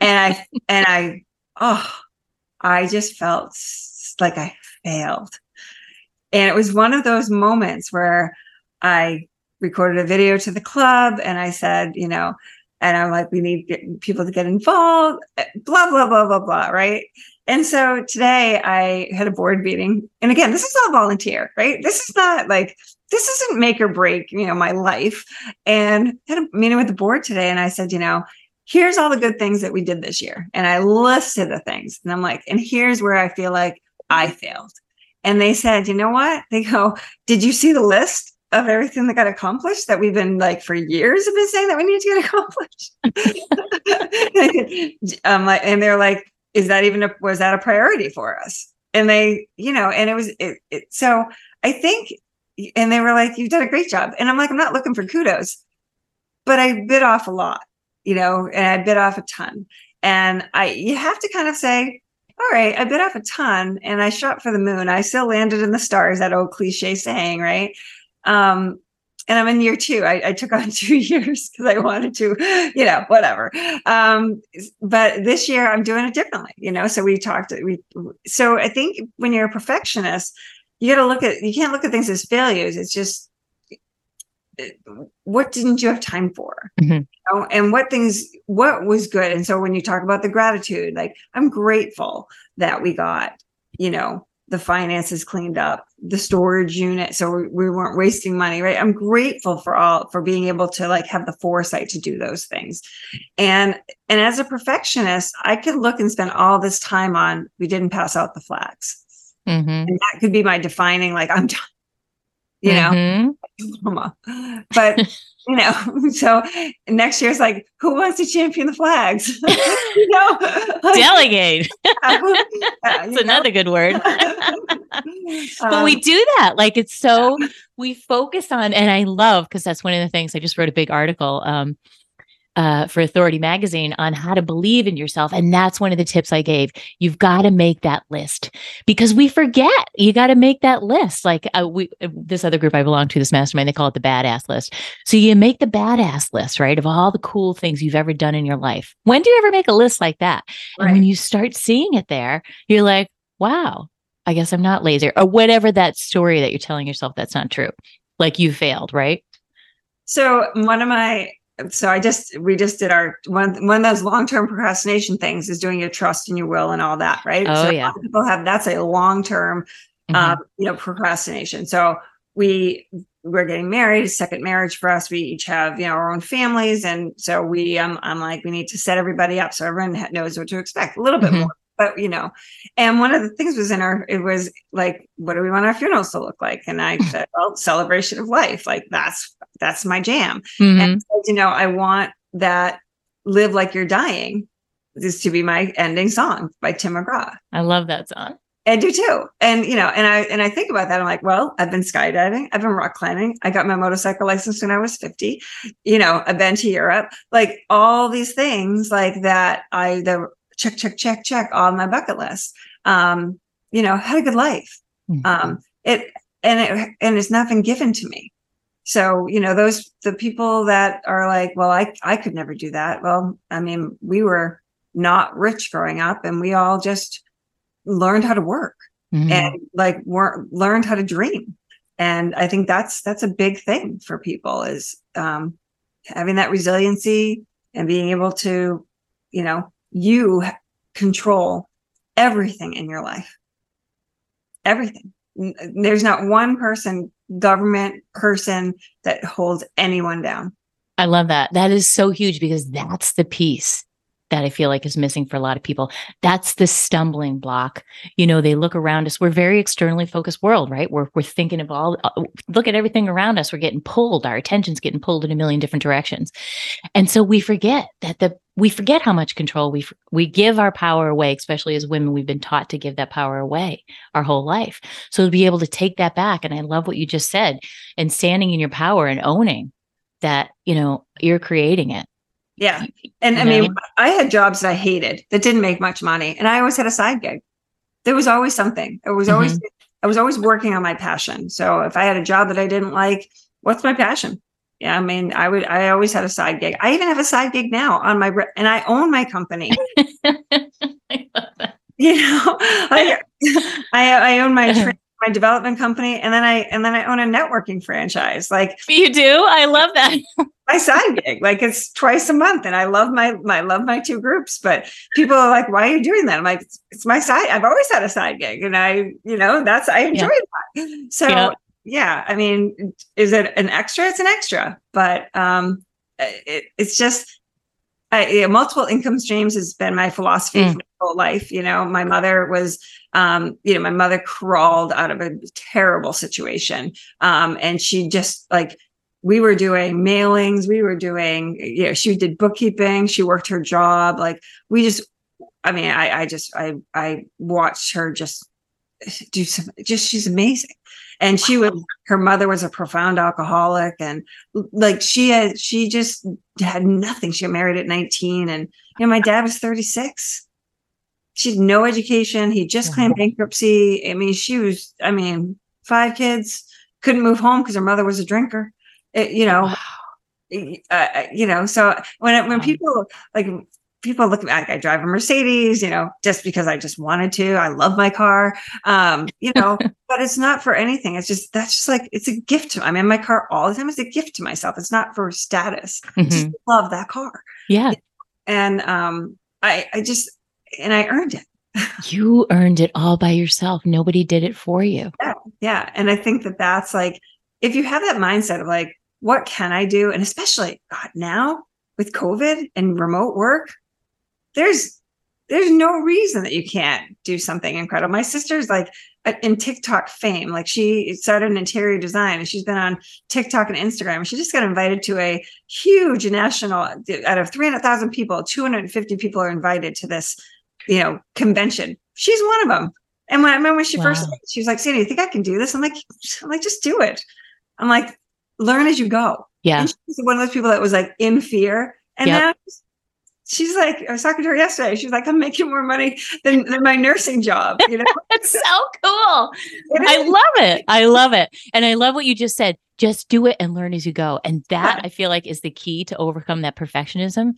And i and i oh, I just felt like I failed. And it was one of those moments where I recorded a video to the club and I said, you know, and I'm like, we need people to get involved, eh, blah, blah, blah, blah, blah. Right. And so today I had a board meeting. And again, this is all volunteer, right? This is not like, this isn't make or break, you know, my life. And I had a meeting with the board today and I said, you know, here's all the good things that we did this year. And I listed the things. And I'm like, and here's where I feel like I failed. And they said, you know what? They go, did you see the list of everything that got accomplished that we've been like for years have been saying that we need to get accomplished? um, and they're like, is that even a, was that a priority for us? And they, you know, and it was, it, it, so I think, and they were like, you've done a great job. And I'm like, I'm not looking for kudos, but I bit off a lot you know, and I bit off a ton. And I, you have to kind of say, all right, I bit off a ton and I shot for the moon. I still landed in the stars, that old cliche saying, right? Um, and I'm in year two. I, I took on two years because I wanted to, you know, whatever. Um, but this year I'm doing it differently, you know. So we talked. We so I think when you're a perfectionist, you got to look at you can't look at things as failures. It's just what didn't you have time for mm-hmm. you know? and what things what was good and so when you talk about the gratitude like i'm grateful that we got you know the finances cleaned up the storage unit so we, we weren't wasting money right i'm grateful for all for being able to like have the foresight to do those things and and as a perfectionist i could look and spend all this time on we didn't pass out the flags mm-hmm. and that could be my defining like i'm done you know? Mm-hmm. but you know so next year it's like who wants to champion the flags? You know? Delegate. that's know? another good word. But we um, do that. Like it's so we focus on and i love because that's one of the things i just wrote a big article um uh, for Authority Magazine on how to believe in yourself. And that's one of the tips I gave. You've got to make that list because we forget. You got to make that list. Like uh, we, uh, this other group I belong to, this mastermind, they call it the badass list. So you make the badass list, right, of all the cool things you've ever done in your life. When do you ever make a list like that? Right. And when you start seeing it there, you're like, wow, I guess I'm not lazy or whatever that story that you're telling yourself that's not true. Like you failed, right? So one of my so I just we just did our one one of those long term procrastination things is doing your trust and your will and all that, right? Oh so yeah, people have that's a long term, mm-hmm. um, you know, procrastination. So we we're getting married, second marriage for us. We each have you know our own families, and so we um, I'm like we need to set everybody up so everyone knows what to expect a little bit Mhm. more. But you know, and one of the things was in our it was like, what do we want our funerals to look like? And I said, well, celebration of life, like that's that's my jam. Mhm. And so, you know, I want that live like you're dying. This to be my ending song by Tim McGraw. I love that song. I do too. And you know, and I and I think about that. I'm like, well, I've been skydiving, I've been rock climbing, I got my motorcycle license when I was 50. You know, I've been to Europe, like all these things like that. I the check, check, check, check on my bucket list. Um, you know, had a good life. Mhm. Um, it and it and it's not been given to me. So, you know, those the people that are like, well, I I could never do that. Well, I mean, we were not rich growing up and we all just learned how to work Mhm. and like were learned how to dream and i think that's that's a big thing for people is um having that resiliency and being able to you know you control everything in your life everything there's not one person government person that holds anyone down I love that. That is so huge because that's the piece that I feel like is missing for a lot of people. That's the stumbling block. You know, they look around us. We're very externally focused world, right? We're we're thinking of all uh, look at everything around us. We're getting pulled. Our attention's getting pulled in a million different directions. And so we forget that the we forget how much control we we give our power away, especially as women. We've been taught to give that power away our whole life. So to be able to take that back, and I love what you just said, and standing in your power and owning that you know you're creating it yeah. And i You know? mean i had jobs that i hated that didn't make much money and i always had a side gig. There was always something. It was always mm-hmm. i was always working on my passion. So if i had a job that i didn't like what's my passion? Yeah i mean i would i always had a side gig. I even have a side gig now on my and i own my company. I love that. you know? I, I i own my tra- my development company and then i and then i own a networking franchise. Like you do? I love that. my side gig like it's twice a month and i love my, my love my two groups but people are like why are you doing that? I'm like it's, it's my side i've always had a side gig and i you know that's i enjoy that. So Yeah. yeah. i mean is it an extra? It's an extra but um it, it's just I, yeah, multiple income streams has been my philosophy Mm. for my whole life. You know, my mother was, um, you know, my mother crawled out of a terrible situation, um, and she just like we were doing mailings, we were doing, you know, she did bookkeeping, she worked her job, like we just, I mean, I, I just, I, I watched her just do some, just she's amazing. And she was, her mother was a profound alcoholic, and like she had, she just had nothing. She got married at 19, and you know, my dad was 36. She had no education. He just claimed bankruptcy. I mean, she was, I mean, five kids, couldn't move home because her mother was a drinker. It, you know, uh, you know, so when when people like people look at me, like I drive a Mercedes, you know, just because I just wanted to. I love my car, um, you know, but it's not for anything. It's just that's just like it's a gift to. I'm in my car all the time. It's a gift to myself. It's not for status. I just love that car, yeah and um, I I just and I earned it. you earned it all by yourself nobody did it for you Yeah. Yeah. And I think that that's like, if you have that mindset of like, what can I do? And especially God, now with COVID and remote work, there's, there's no reason that you can't do something incredible. My sister's like uh, in TikTok fame. Like she started in interior design and she's been on TikTok and Instagram. She just got invited to a huge national out of 300,000 people, 250 people are invited to this, you know, convention. She's one of them. And when I remember when she first, she was like, Sandy, you think I can do this? I'm like, I'm like, just do it. I'm like, learn as you go. yeah And she's one of those people that was like in fear. And Yep. now she's like, I was talking to her yesterday. She was like, I'm making more money than, than my nursing job. You know, it's so cool It I love it. I love it. And I love what you just said. Just do it and learn as you go. And that Yeah. I feel like is the key to overcome that perfectionism.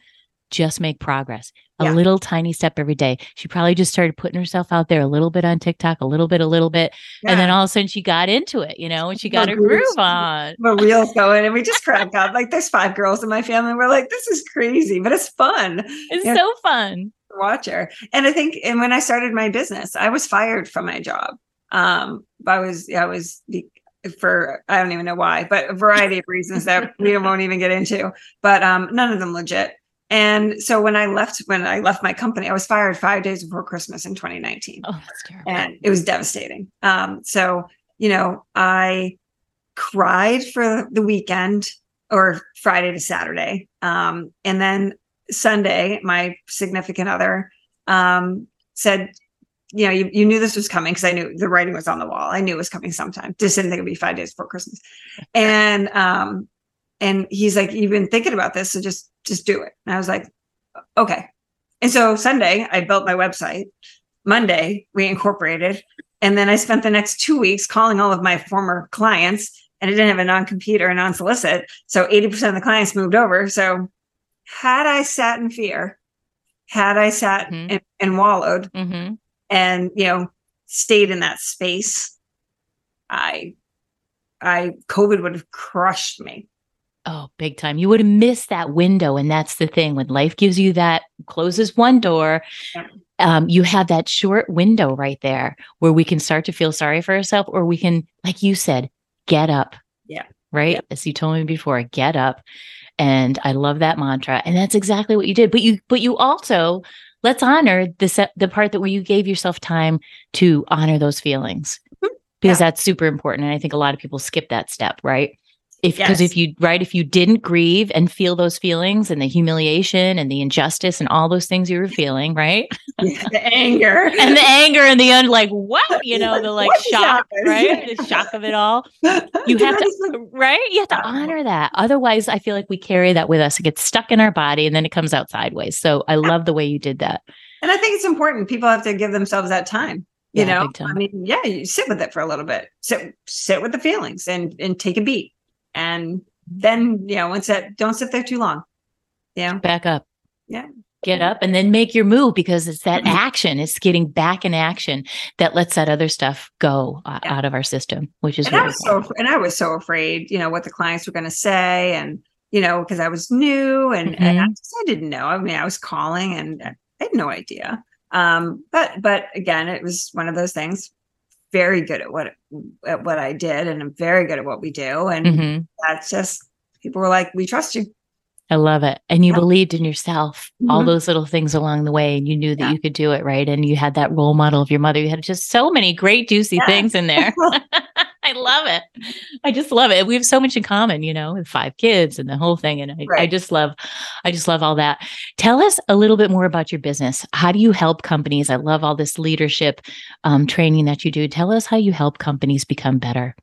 Just make progress. A Yeah. little tiny step every day. She probably just started putting herself out there a little bit on TikTok, a little bit, a little bit. And then all of a sudden she got into it, you know, and she got her groove on. the reels going and we just crack up. Like there's five girls in my family. We're like, this is crazy, but it's fun. It's Yeah. so fun. to watch her. And I think, and when I started my business, I was fired from my job. Um, I was, I was, for I don't even know why, but a variety of reasons that we won't even get into. But um, none of them legit. And so when I left, when I left my company, I was fired five days before Christmas in 2019. Oh, that's terrible. And it was devastating. Um, so, you know, I cried for the weekend or Friday to Saturday. Um, and then Sunday, my significant other um, said, you know, you, you knew this was coming because I knew the writing was on the wall. I knew it was coming sometime. Just didn't think it'd be five days before Christmas. And um, and he's like, You've been thinking about this, so just just do it. And I was like, okay. And so Sunday, I built my website. Monday, we incorporated. And then I spent the next two weeks calling all of my former clients, and I didn't have a non compete or a non solicit. So 80% of the clients moved over. So had I sat in fear, had I sat mm-hmm. and, and, wallowed mm-hmm. and, you know, stayed in that space, I, I, COVID would have crushed me. Oh, big time. You would have missed that window. And that's the thing when life gives you that, closes one door, um, you have that short window right there where we can start to feel sorry for ourselves, or we can, like you said, get up. Yeah. Right. Yeah. As you told me before, get up. And I love that mantra. And that's exactly what you did. But you, but you also, let's honor the, the part that where you gave yourself time to honor those feelings mm-hmm. because yeah. that's super important. And I think a lot of people skip that step. Right if because yes. if you right if you didn't grieve and feel those feelings and the humiliation and the injustice and all those things you were feeling right? Yeah, the anger. And the anger and the un like what you know the like shock right? the shock of it all. You have to right? You have to honor that. Otherwise i feel like we carry that with us. It gets stuck in our body and then it comes out sideways. So i love the way you did that. And i think it's important. People have to give themselves that time you yeah, know? i mean yeah you sit with it for a little bit. Sit sit with the feelings and and take a beat and then you know once that don't sit there too long. Yeah. Back up. Yeah. Get up and then make your move because it's that mm-hmm. action. It's getting back in action that lets that other stuff go uh, yeah. out of our system which is and, I was so, and i was so afraid you know what the clients were going to say and you know because i was new and, mm-hmm. and I, just, I didn't know. I mean i was calling and i had no idea. Um but but again it was one of those things very good at what at what I did, and I'm very good at what we do. And mm-hmm. that's just people were like, "We trust you." I love it. And you yeah. believed in yourself, mm-hmm. all those little things along the way, and you knew that yeah. you could do it, right? And you had that role model of your mother. You had just so many great, juicy yeah. things in there. I love it. I just love it. We have so much in common, you know, with five kids and the whole thing. And I, right. I just love, I just love all that. Tell us a little bit more about your business. How do you help companies? I love all this leadership um, training that you do. Tell us how you help companies become better.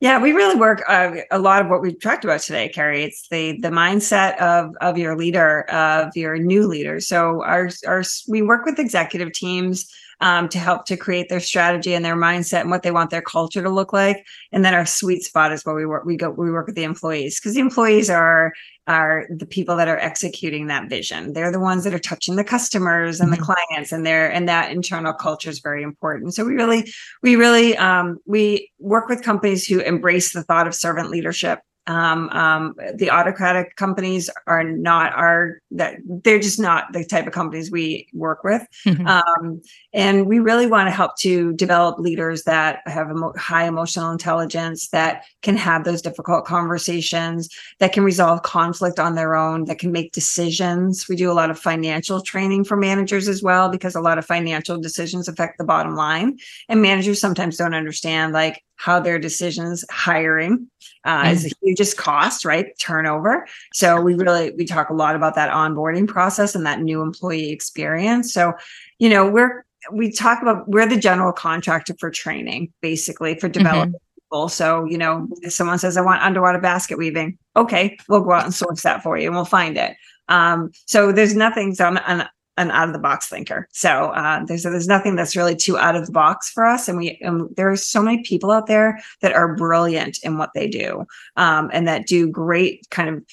Yeah, we really work uh, a lot of what we've talked about today, Carrie. It's the the mindset of of your leader, of your new leader. So our our we work with executive teams um, to help to create their strategy and their mindset and what they want their culture to look like. And then our sweet spot is where we work. We go we work with the employees because the employees are are the people that are executing that vision. They're the ones that are touching the customers and mm-hmm. the clients, and they're and that internal culture is very important. So we really, we really, um, we work with companies who embrace the thought of servant leadership um, um, the autocratic companies are not our that they're just not the type of companies we work with. Mm-hmm. um, and we really want to help to develop leaders that have emo- high emotional intelligence that can have those difficult conversations that can resolve conflict on their own that can make decisions. We do a lot of financial training for managers as well because a lot of financial decisions affect the bottom line. And managers sometimes don't understand like how their decisions hiring uh, mm. is the hugest cost, right? Turnover. So we really we talk a lot about that onboarding process and that new employee experience. So, you know, we're we talk about we're the general contractor for training, basically for developing mm-hmm. people. So, you know, if someone says I want underwater basket weaving, okay, we'll go out and source that for you and we'll find it. Um, so there's nothing so I'm, an out of the box thinker. So uh, there's there's nothing that's really too out of the box for us, and we and there are so many people out there that are brilliant in what they do, um, and that do great kind of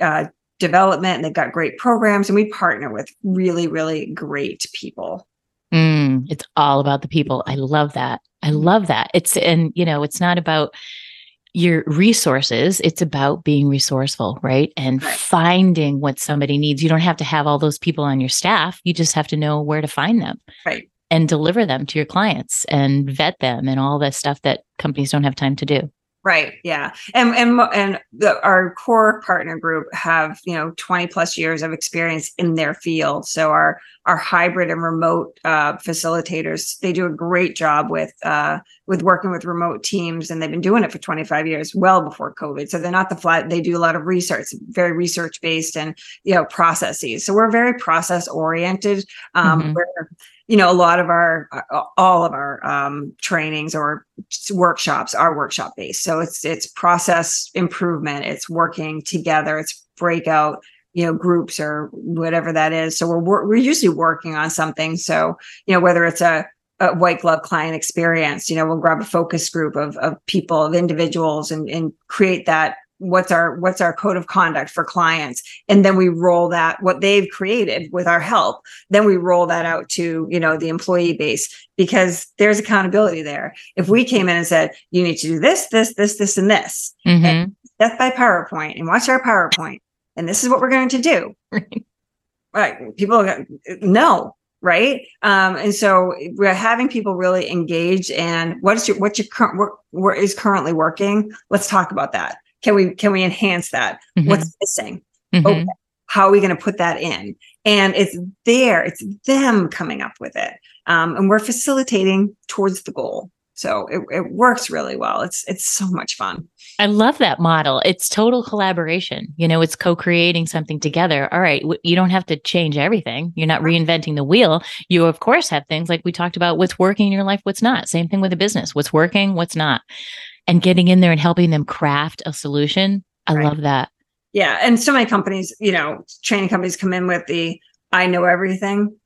uh, development, and they've got great programs, and we partner with really really great people. Mm, it's all about the people. I love that. I love that. It's and you know it's not about your resources it's about being resourceful right? And right. finding what somebody needs. You don't have to have all those people on your staff. You just have to know where to find them right. and deliver them to your clients and vet them and all the stuff that companies don't have time to do Right. Yeah. And and and the, our core partner group have you know 20 plus years of experience in their field. So our our hybrid and remote uh, facilitators they do a great job with uh, with working with remote teams, and they've been doing it for 25 years, well before COVID. So they're not the flat. They do a lot of research, very research based, and you know processes. So we're very process oriented. Um, mm-hmm. We're you know a lot of our uh, all of our um, trainings or workshops are workshop based. So it's it's process improvement it's working together it's breakout you know groups or whatever that is. So we're we're usually working on something. So you know whether it's a, a white glove client experience you know we'll grab a focus group of, of people of individuals and, and create that what's our what's our code of conduct for clients? And then we roll that what they've created with our help then we roll that out to you know the employee base because there's accountability there. If we came in and said you need to do this this this this and this mm-hmm. and death by powerpoint and watch our powerpoint and this is what we're going to do. Right. People no right? Um, and so we're having people really engage and what's your what's your current what, what is currently working? Let's talk about that can we can we enhance that? Mm-hmm. what's missing? Mm-hmm. okay. How are we going to put that in? And it's there it's them coming up with it. Um, and we're facilitating towards the goal. So it, it works really well. It's it's so much fun. I love that model. It's total collaboration. You know it's co-creating something together. All right you don't have to change everything. You're not reinventing the wheel. You of course have things like we talked about what's working in your life what's not. Same thing with a business. What's working what's not and getting in there and helping them craft a solution. I right. love that. Yeah. And so many companies, you know, training companies come in with the I know everything.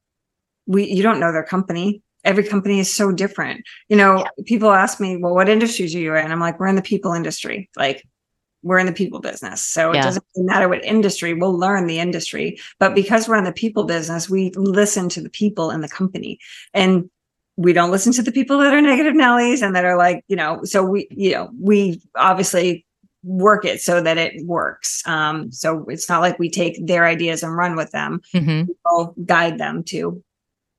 We you don't know their company. Every company is so different. You know, yeah. people ask me, well, what industries are you in? I'm like, we're in the people industry. Like we're in the people business. So yeah. it doesn't matter what industry, we'll learn the industry. But because we're in the people business, we listen to the people in the company. And we don't listen to the people that are negative Nellies and that are like, you know, so we, you know, we obviously work it so that it works. Um, so it's not like we take their ideas and run with them. Mm-hmm. We'll guide them to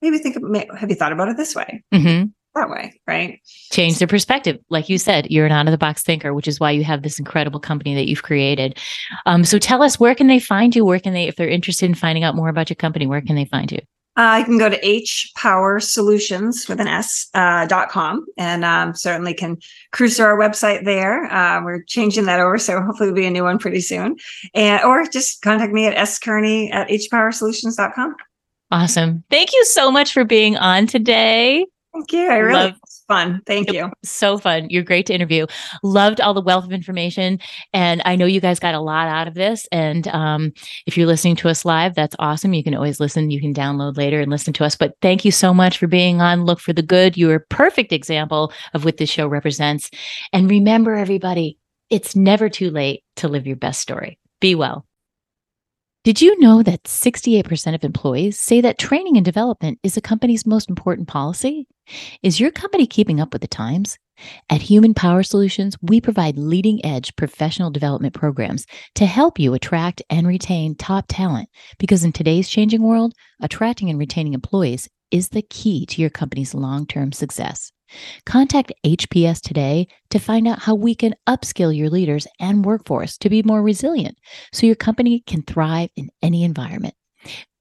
maybe think of, have you thought about it this way? Mm-hmm. That way, right? Change their perspective. Like you said, you're an out of the box thinker, which is why you have this incredible company that you've created. Um, so tell us, where can they find you? Where can they, if they're interested in finding out more about your company, where can they find you? Uh, you can go to hpowersolutions with an S uh, dot com and um, certainly can cruise through our website there. Uh, we're changing that over, so hopefully it'll be a new one pretty soon. And or just contact me at skearney at hpowersolutions.com. Awesome. Thank you so much for being on today. Thank you. I really Love- fun. Thank you. So fun. You're great to interview. Loved all the wealth of information. And I know you guys got a lot out of this. And um, if you're listening to us live, that's awesome. You can always listen. You can download later and listen to us. But thank you so much for being on Look for the Good. You're a perfect example of what this show represents. And remember, everybody, it's never too late to live your best story. Be well. Did you know that 68% of employees say that training and development is a company's most important policy? Is your company keeping up with the times? At Human Power Solutions, we provide leading edge professional development programs to help you attract and retain top talent because in today's changing world, attracting and retaining employees is the key to your company's long term success. Contact HPS today to find out how we can upskill your leaders and workforce to be more resilient so your company can thrive in any environment.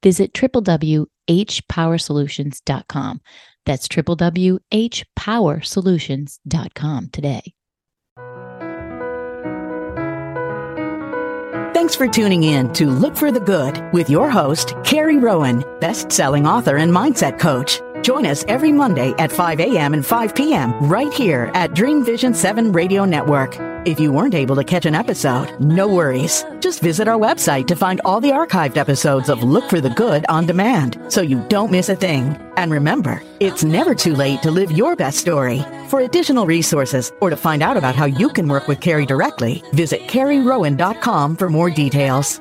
Visit www.hpowersolutions.com. That's www.hpowersolutions.com today. Thanks for tuning in to Look for the Good with your host, Carrie Rowan, best selling author and mindset coach. Join us every Monday at 5 a.m. and 5 p.m. right here at Dream Vision 7 Radio Network. If you weren't able to catch an episode, no worries. Just visit our website to find all the archived episodes of Look for the Good on demand so you don't miss a thing. And remember, it's never too late to live your best story. For additional resources or to find out about how you can work with Carrie directly, visit carrierowan.com for more details.